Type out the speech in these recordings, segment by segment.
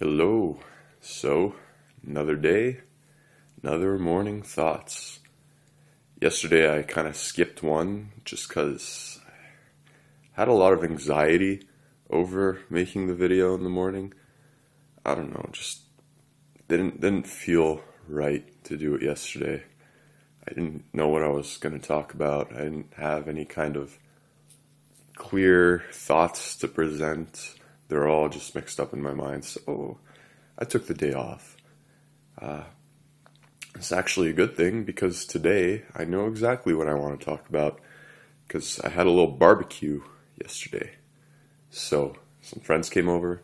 Hello. So, another day, another morning thoughts. Yesterday I kind of skipped one just because I had a lot of anxiety over making the video in the morning. I don't know, just didn't didn't feel right to do it yesterday. I didn't know what I was going to talk about. I didn't have any kind of clear thoughts to present. They're all just mixed up in my mind. So I took the day off. Uh, it's actually a good thing because today I know exactly what I want to talk about because I had a little barbecue yesterday. So some friends came over.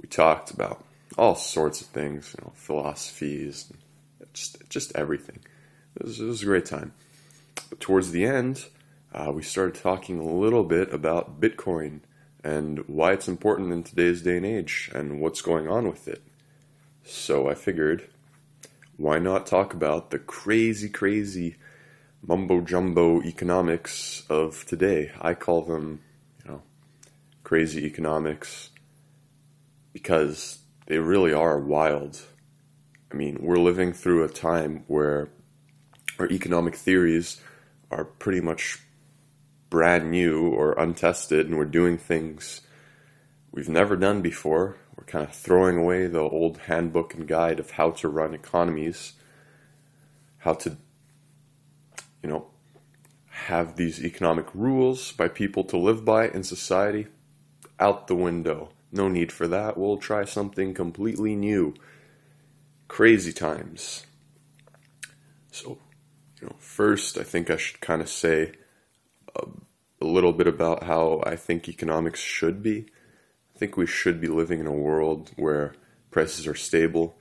We talked about all sorts of things, you know, philosophies, just just everything. It was, it was a great time. But towards the end, uh, we started talking a little bit about Bitcoin and why it's important in today's day and age and what's going on with it. So I figured, why not talk about the crazy, crazy mumbo jumbo economics of today? I call them, you know, crazy economics because they really are wild. I mean, we're living through a time where our economic theories are pretty much brand new or untested, and we're doing things we've never done before. We're kind of throwing away the old handbook and guide of how to run economies, how to, you know, have these economic rules by people to live by in society out the window. No need for that. We'll try something completely new. Crazy times. So, you know, first, I think I should kind of say a little bit about how I think economics should be. I think we should be living in a world where prices are stable,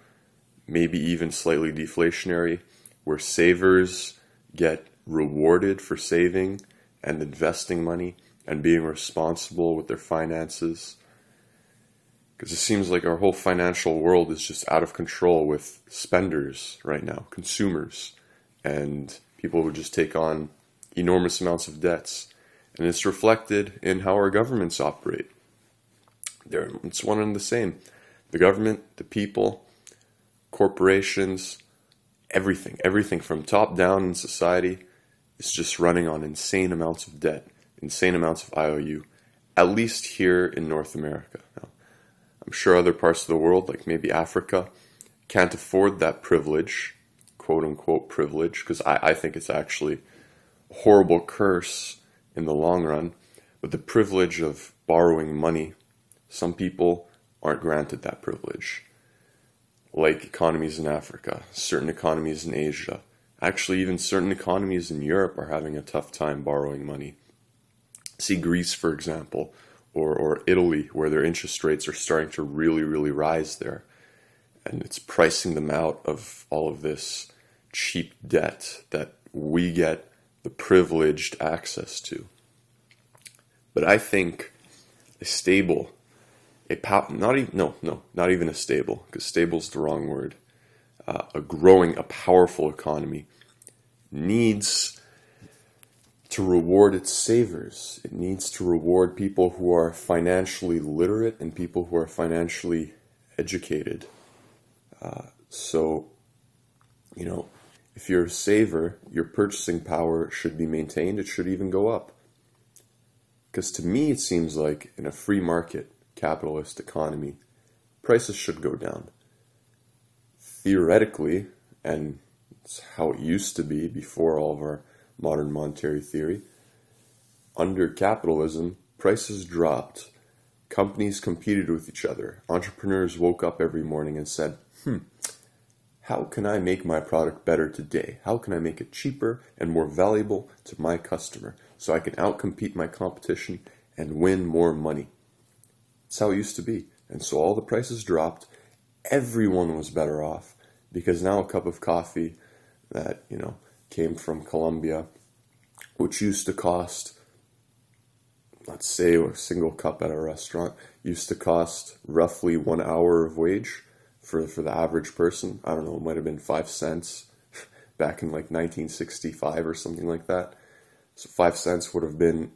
maybe even slightly deflationary, where savers get rewarded for saving and investing money and being responsible with their finances. Because it seems like our whole financial world is just out of control with spenders right now, consumers, and people who just take on enormous amounts of debts. And it's reflected in how our governments operate. They're, it's one and the same. The government, the people, corporations, everything, everything from top down in society is just running on insane amounts of debt, insane amounts of IOU, at least here in North America. Now, I'm sure other parts of the world, like maybe Africa, can't afford that privilege, quote unquote privilege, because I, I think it's actually a horrible curse in the long run. But the privilege of borrowing money some people aren't granted that privilege, like economies in Africa, certain economies in Asia. Actually, even certain economies in Europe are having a tough time borrowing money. See Greece, for example, or, or Italy, where their interest rates are starting to really, really rise there. And it's pricing them out of all of this cheap debt that we get the privileged access to. But I think a stable a pow- not even no no not even a stable because stable is the wrong word. Uh, a growing, a powerful economy needs to reward its savers. It needs to reward people who are financially literate and people who are financially educated. Uh, so, you know, if you're a saver, your purchasing power should be maintained. It should even go up. Because to me, it seems like in a free market, capitalist economy, prices should go down. Theoretically, and it's how it used to be before all of our modern monetary theory, under capitalism, prices dropped. Companies competed with each other. Entrepreneurs woke up every morning and said, hmm, how can I make my product better today? How can I make it cheaper and more valuable to my customer so I can outcompete my competition and win more money? That's how it used to be. And so all the prices dropped. Everyone was better off because now a cup of coffee that, you know, came from Colombia, which used to cost, let's say a single cup at a restaurant, used to cost roughly one hour of wage for, for the average person. I don't know, it might have been five cents back in like 1965 or something like that. So five cents would have been,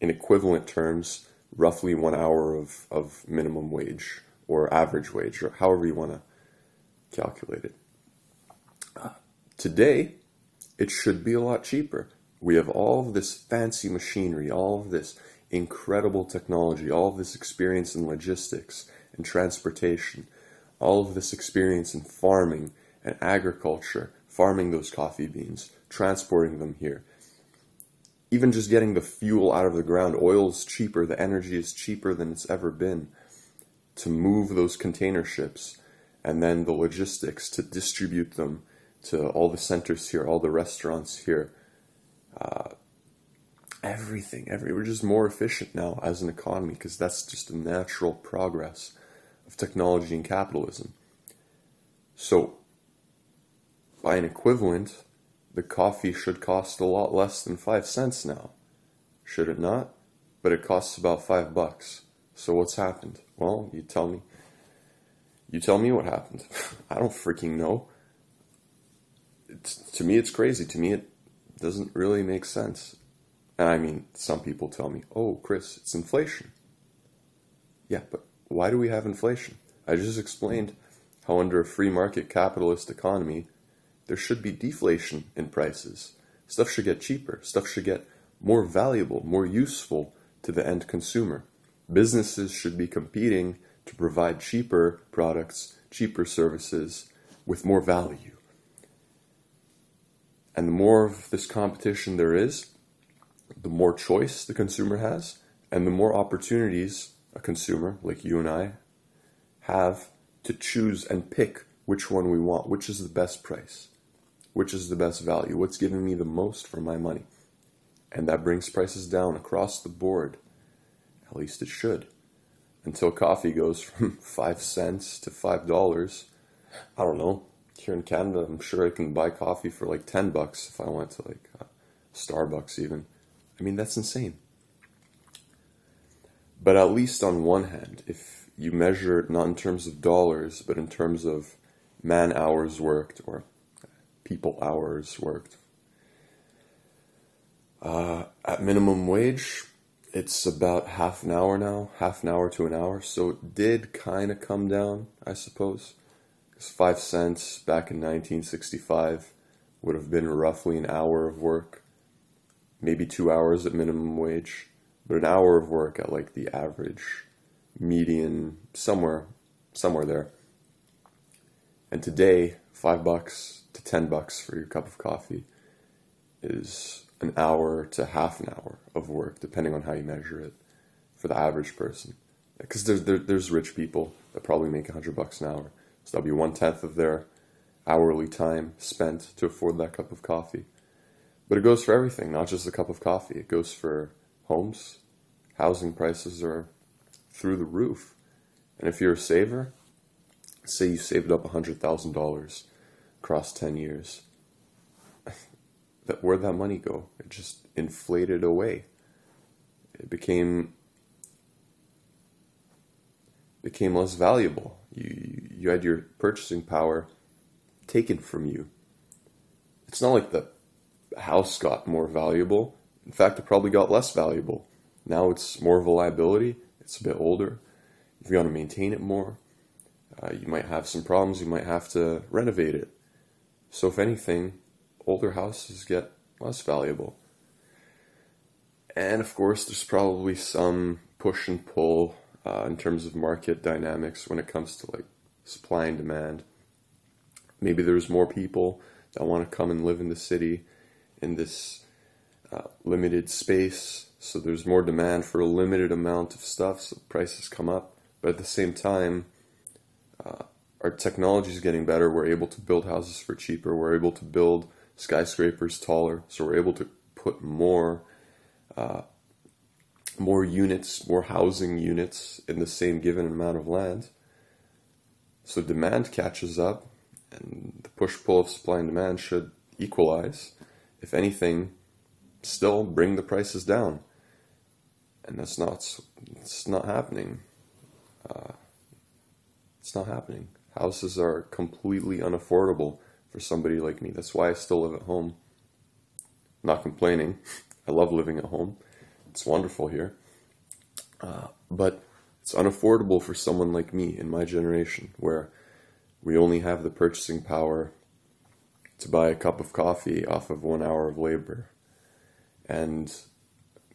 in equivalent terms, roughly one hour of, of minimum wage or average wage, or however you want to calculate it. Uh, today, it should be a lot cheaper. We have all of this fancy machinery, all of this incredible technology, all of this experience in logistics and transportation, all of this experience in farming and agriculture, farming those coffee beans, transporting them here. Even just getting the fuel out of the ground, oil is cheaper, the energy is cheaper than it's ever been to move those container ships and then the logistics to distribute them to all the centers here, all the restaurants here. Uh, everything, every we're just more efficient now as an economy because that's just a natural progress of technology and capitalism. So, by an equivalent, the coffee should cost a lot less than five cents now, should it not? But it costs about five bucks. So what's happened? Well, you tell me. You tell me what happened. I don't freaking know. It's, to me, it's crazy. To me, it doesn't really make sense. And I mean, some people tell me, oh, Chris, it's inflation. Yeah, but why do we have inflation? I just explained how, under a free market capitalist economy, there should be deflation in prices. Stuff should get cheaper. Stuff should get more valuable, more useful to the end consumer. Businesses should be competing to provide cheaper products, cheaper services with more value. And the more of this competition there is, the more choice the consumer has, and the more opportunities a consumer like you and I have to choose and pick which one we want, which is the best price, which is the best value, what's giving me the most for my money. And that brings prices down across the board. At least it should. Until coffee goes from 5 cents to $5. I don't know. Here in Canada, I'm sure I can buy coffee for like 10 bucks if I went to like uh, Starbucks even. I mean, that's insane. But at least on one hand, if you measure it not in terms of dollars, but in terms of man hours worked or people hours worked, uh, at minimum wage, it's about half an hour now, half an hour to an hour. So it did kind of come down, I suppose. Because five cents back in 1965 would have been roughly an hour of work maybe two hours at minimum wage, but an hour of work at like the average median somewhere somewhere there. And today, five bucks to ten bucks for your cup of coffee is an hour to half an hour of work, depending on how you measure it, for the average person. Because there's there, there's rich people that probably make a hundred bucks an hour, so that'll be one tenth of their hourly time spent to afford that cup of coffee. But it goes for everything, not just a cup of coffee. It goes for homes. Housing prices are through the roof. And if you're a saver, say you saved up $100,000 across 10 years, that where'd that money go? It just inflated away. It became became less valuable. You you had your purchasing power taken from you. It's not like the house got more valuable. In fact, it probably got less valuable. Now it's more of a liability. It's a bit older. If you want to maintain it more, uh, you might have some problems. You might have to renovate it. So, if anything, older houses get less valuable. And of course, there's probably some push and pull uh, in terms of market dynamics when it comes to like supply and demand. Maybe there's more people that want to come and live in the city in this uh, limited space. So there's more demand for a limited amount of stuff, so prices come up. But at the same time, uh, our technology is getting better. We're able to build houses for cheaper. We're able to build skyscrapers taller. So we're able to put more, uh, more units, more housing units in the same given amount of land. So demand catches up, and the push pull of supply and demand should equalize if anything, still bring the prices down. And that's not, it's not happening. Uh, it's not happening. Houses are completely unaffordable for somebody like me. That's why I still live at home. I'm not complaining. I love living at home. It's wonderful here. Uh, but It's unaffordable for someone like me in my generation, where we only have the purchasing power to buy a cup of coffee off of one hour of labor and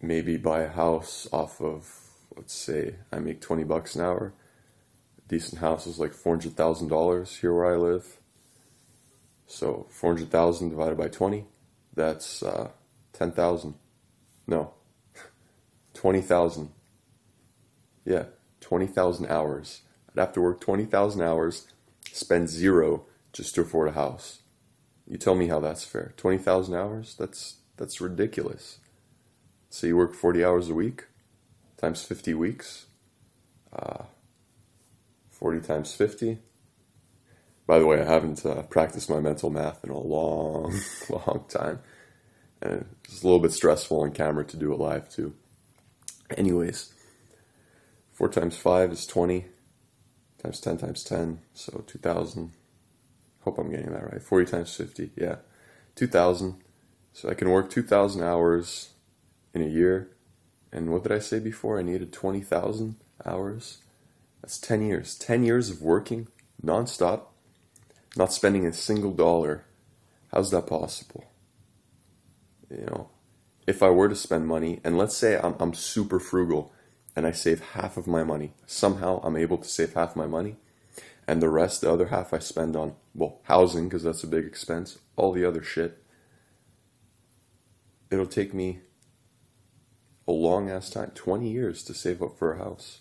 maybe buy a house off of, let's say, I make 20 bucks an hour. A decent house is like $400,000 here where I live. So 400,000 divided by 20, that's uh, 10,000. No, 20,000. Yeah, 20,000 hours. I'd have to work 20,000 hours, spend zero just to afford a house. You tell me how that's fair. 20,000 hours? That's that's ridiculous. So you work 40 hours a week times 50 weeks. Uh, 40 times 50. By the way, I haven't uh, practiced my mental math in a long, long time. And it's a little bit stressful on camera to do it live too. Anyways, 4 times 5 is 20, times 10 times 10, so 2,000. Hope I'm getting that right. 40 times 50, yeah. 2,000. So I can work 2,000 hours in a year. And what did I say before? I needed 20,000 hours. That's 10 years. 10 years of working nonstop, not spending a single dollar. How's that possible? You know, if I were to spend money, and let's say I'm, I'm super frugal and I save half of my money, somehow I'm able to save half my money, and the rest, the other half, I spend on, well, housing, because that's a big expense, all the other shit. It'll take me a long ass time 20 years to save up for a house.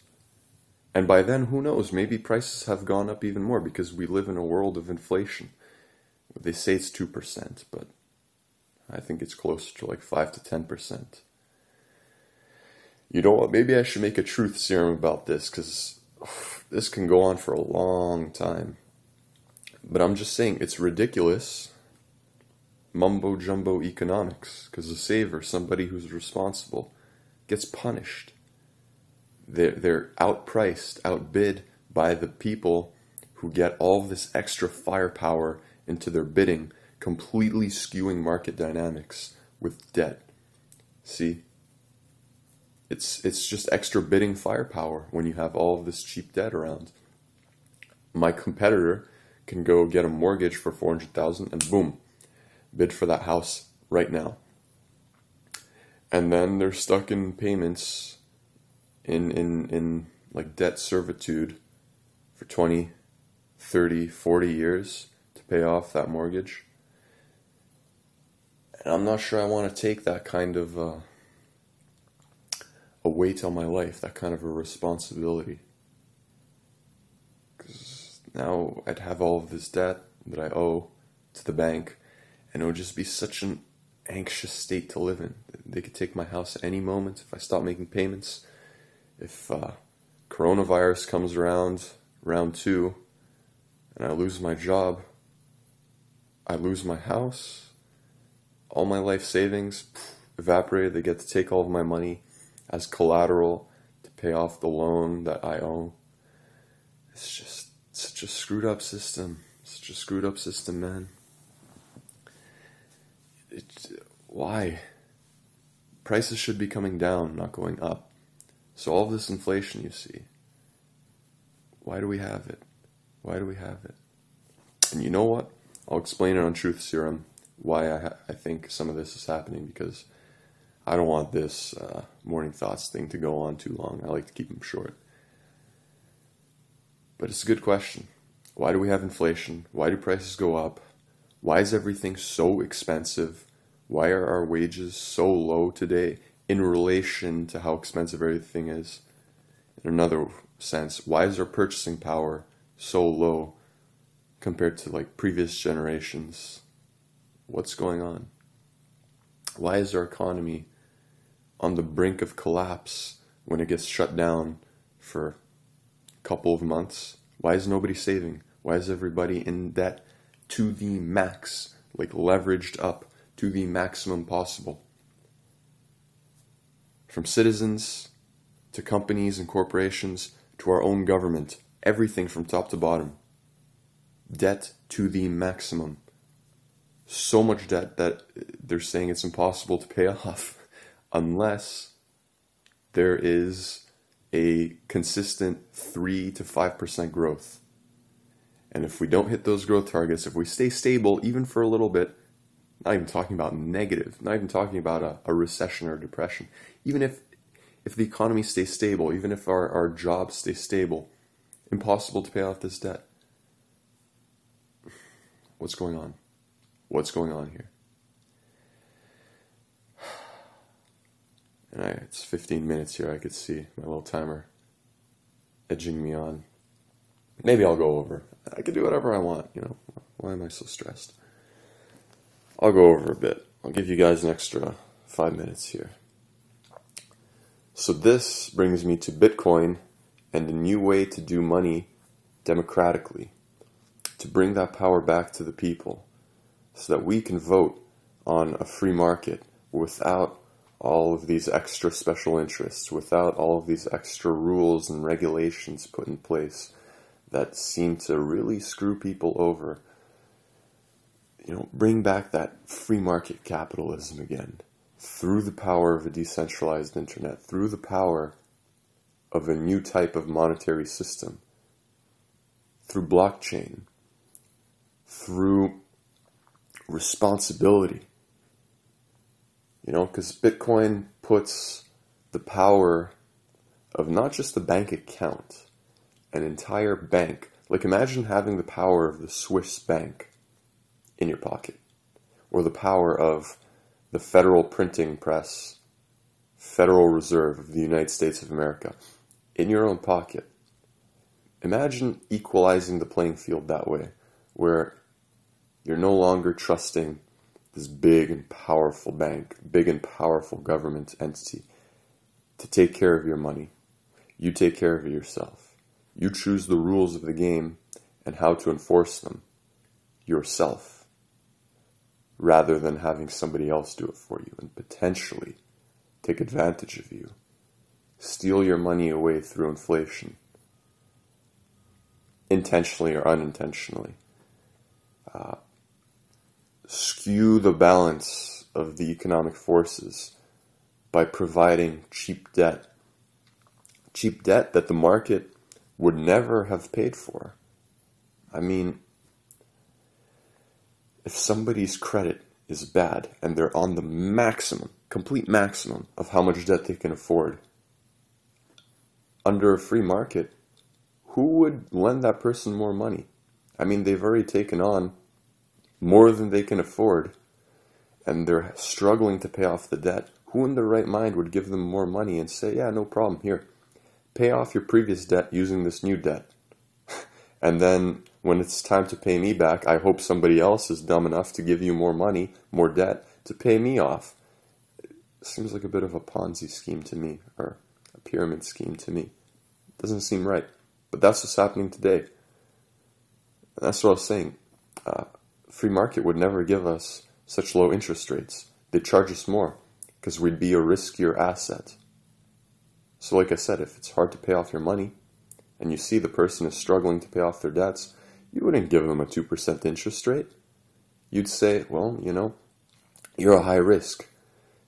And by then, who knows? Maybe prices have gone up even more because we live in a world of inflation. They say it's 2%, but I think it's closer to like 5 to 10%. You know what? Maybe I should make a truth serum about this because this can go on for a long time. But I'm just saying, it's ridiculous mumbo jumbo economics because the saver, somebody who's responsible, gets punished. They're, they're outpriced, outbid by the people who get all this extra firepower into their bidding, completely skewing market dynamics with debt. See? It's it's just extra bidding firepower when you have all of this cheap debt around. My competitor can go get a mortgage for 400,000 and boom, bid for that house right now. And then they're stuck in payments in in in like debt servitude for 20, 30, 40 years to pay off that mortgage. And I'm not sure I want to take that kind of uh, a weight on my life, that kind of a responsibility. Because now I'd have all of this debt that I owe to the bank, and it would just be such an anxious state to live in. They could take my house any moment if I stop making payments. If uh, coronavirus comes around, round two, and I lose my job, I lose my house, all my life savings pff, evaporated. They get to take all of my money as collateral to pay off the loan that I owe. It's just such a screwed up system. Such a screwed up system, man. It, why? Prices should be coming down, not going up. So all this inflation you see, why do we have it? Why do we have it? And you know what? I'll explain it on Truth Serum why I, ha- I think some of this is happening because I don't want this uh, morning thoughts thing to go on too long. I like to keep them short. But it's a good question. Why do we have inflation? Why do prices go up? Why is everything so expensive? Why are our wages so low today in relation to how expensive everything is? In another sense, why is our purchasing power so low compared to like previous generations? What's going on? Why is our economy on the brink of collapse when it gets shut down for a couple of months? Why is nobody saving? Why is everybody in debt to the max, like leveraged up to the maximum possible? From citizens to companies and corporations to our own government, everything from top to bottom. Debt to the maximum. So much debt that they're saying it's impossible to pay off unless there is a consistent 3 to 5% growth. And if we don't hit those growth targets, if we stay stable even for a little bit, not even talking about negative, not even talking about a, a recession or depression, even if if the economy stays stable, even if our, our jobs stay stable, impossible to pay off this debt. What's going on? What's going on here? And I, it's 15 minutes here. I could see my little timer edging me on. Maybe I'll go over. I can do whatever I want, you know. Why am I so stressed? I'll go over a bit. I'll give you guys an extra five minutes here. So, this brings me to Bitcoin and a new way to do money democratically, to bring that power back to the people so that we can vote on a free market without all of these extra special interests, without all of these extra rules and regulations put in place that seem to really screw people over. You know, bring back that free market capitalism again through the power of a decentralized internet, through the power of a new type of monetary system, through blockchain, through responsibility you know, because Bitcoin puts the power of not just the bank account, an entire bank. Like imagine having the power of the Swiss bank in your pocket, or the power of the Federal Printing Press, Federal Reserve of the United States of America in your own pocket. Imagine equalizing the playing field that way, where you're no longer trusting this big and powerful bank, big and powerful government entity to take care of your money. You take care of it yourself. You choose the rules of the game and how to enforce them yourself rather than having somebody else do it for you and potentially take advantage of you, steal your money away through inflation, intentionally or unintentionally. Uh, skew the balance of the economic forces by providing cheap debt. Cheap debt that the market would never have paid for. I mean, if somebody's credit is bad and they're on the maximum, complete maximum of how much debt they can afford, under a free market, who would lend that person more money? I mean, they've already taken on more than they can afford, and they're struggling to pay off the debt, who in their right mind would give them more money and say, yeah, no problem, here, pay off your previous debt using this new debt? and then when it's time to pay me back, I hope somebody else is dumb enough to give you more money, more debt, to pay me off. It seems like a bit of a Ponzi scheme to me, or a pyramid scheme to me. It doesn't seem right. But that's what's happening today. That's what I was saying. Uh, free market would never give us such low interest rates. They'd charge us more because we'd be a riskier asset. So, like I said, if it's hard to pay off your money and you see the person is struggling to pay off their debts, you wouldn't give them a 2% interest rate. You'd say, well, you know, you're a high risk.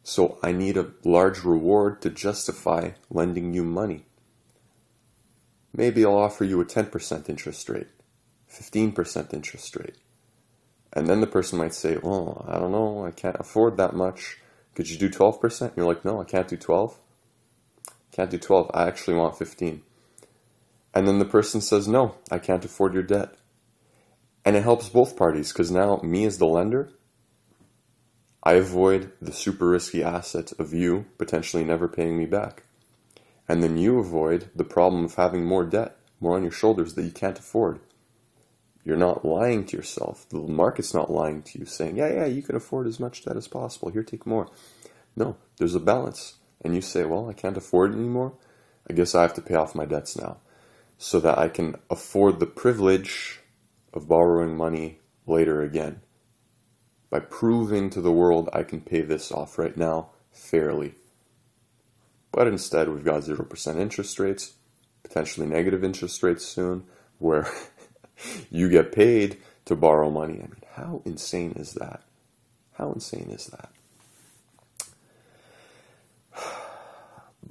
So I need a large reward to justify lending you money. Maybe I'll offer you a 10% interest rate, 15% interest rate. And then the person might say, "Oh, I don't know, I can't afford that much. Could you do 12%?" You're like, "No, I can't do 12. Can't do 12. I actually want 15." And then the person says, "No, I can't afford your debt." And it helps both parties because now me as the lender, I avoid the super risky asset of you potentially never paying me back. And then you avoid the problem of having more debt, more on your shoulders that you can't afford. You're not lying to yourself. The market's not lying to you, saying, yeah, yeah, you can afford as much debt as possible. Here, take more. No, there's a balance. And you say, well, I can't afford it anymore. I guess I have to pay off my debts now so that I can afford the privilege of borrowing money later again. By proving to the world I can pay this off right now fairly. But instead, we've got 0% interest rates, potentially negative interest rates soon, where you get paid to borrow money. I mean, how insane is that? How insane is that?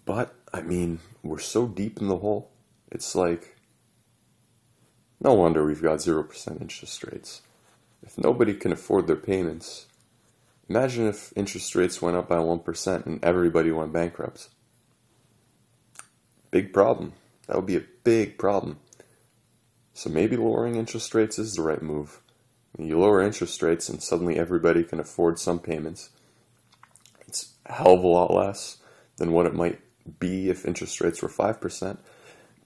But I mean, we're so deep in the hole. It's like, no wonder we've got 0% interest rates. If nobody can afford their payments, imagine if interest rates went up by 1% and everybody went bankrupt. Big problem. That would be a big problem. So maybe lowering interest rates is the right move. You lower interest rates and suddenly everybody can afford some payments. It's a hell of a lot less than what it might be if interest rates were 5%.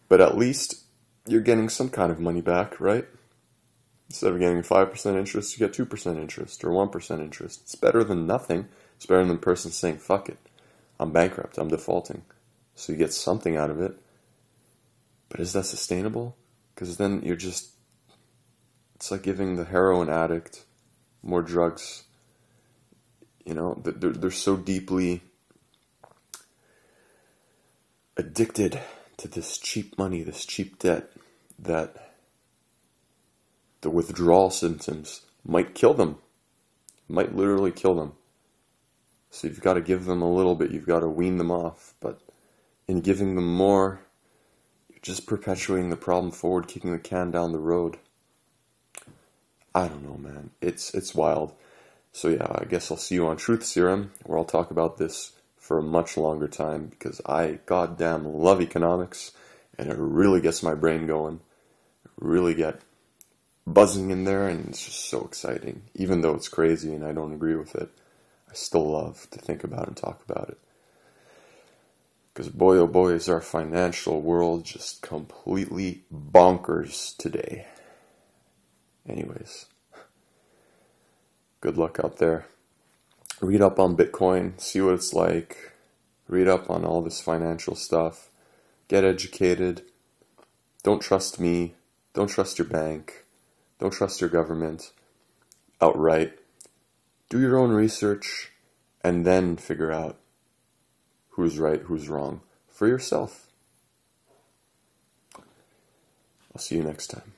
But at least you're getting some kind of money back, right? Instead of getting 5% interest, you get 2% interest or 1% interest. It's better than nothing. It's better than the person saying, fuck it, I'm bankrupt, I'm defaulting. So you get something out of it. But is that sustainable? Because then you're just it's like giving the heroin addict more drugs. You know, they're, they're so deeply addicted to this cheap money, this cheap debt, that the withdrawal symptoms might kill them, might literally kill them. So you've got to give them a little bit, you've got to wean them off. But in giving them more, you're just perpetuating the problem forward, kicking the can down the road. I don't know, man. It's it's wild. So yeah, I guess I'll see you on Truth Serum, where I'll talk about this for a much longer time because I goddamn love economics, and it really gets my brain going. Really get buzzing in there, and it's just so exciting. Even though it's crazy and I don't agree with it, I still love to think about and talk about it. Because boy, oh boy, is our financial world just completely bonkers today. Anyways, good luck out there. Read up on Bitcoin, see what it's like, read up on all this financial stuff, get educated. Don't trust me, don't trust your bank, don't trust your government outright. Do your own research and then figure out who's right, who's wrong for yourself. I'll see you next time.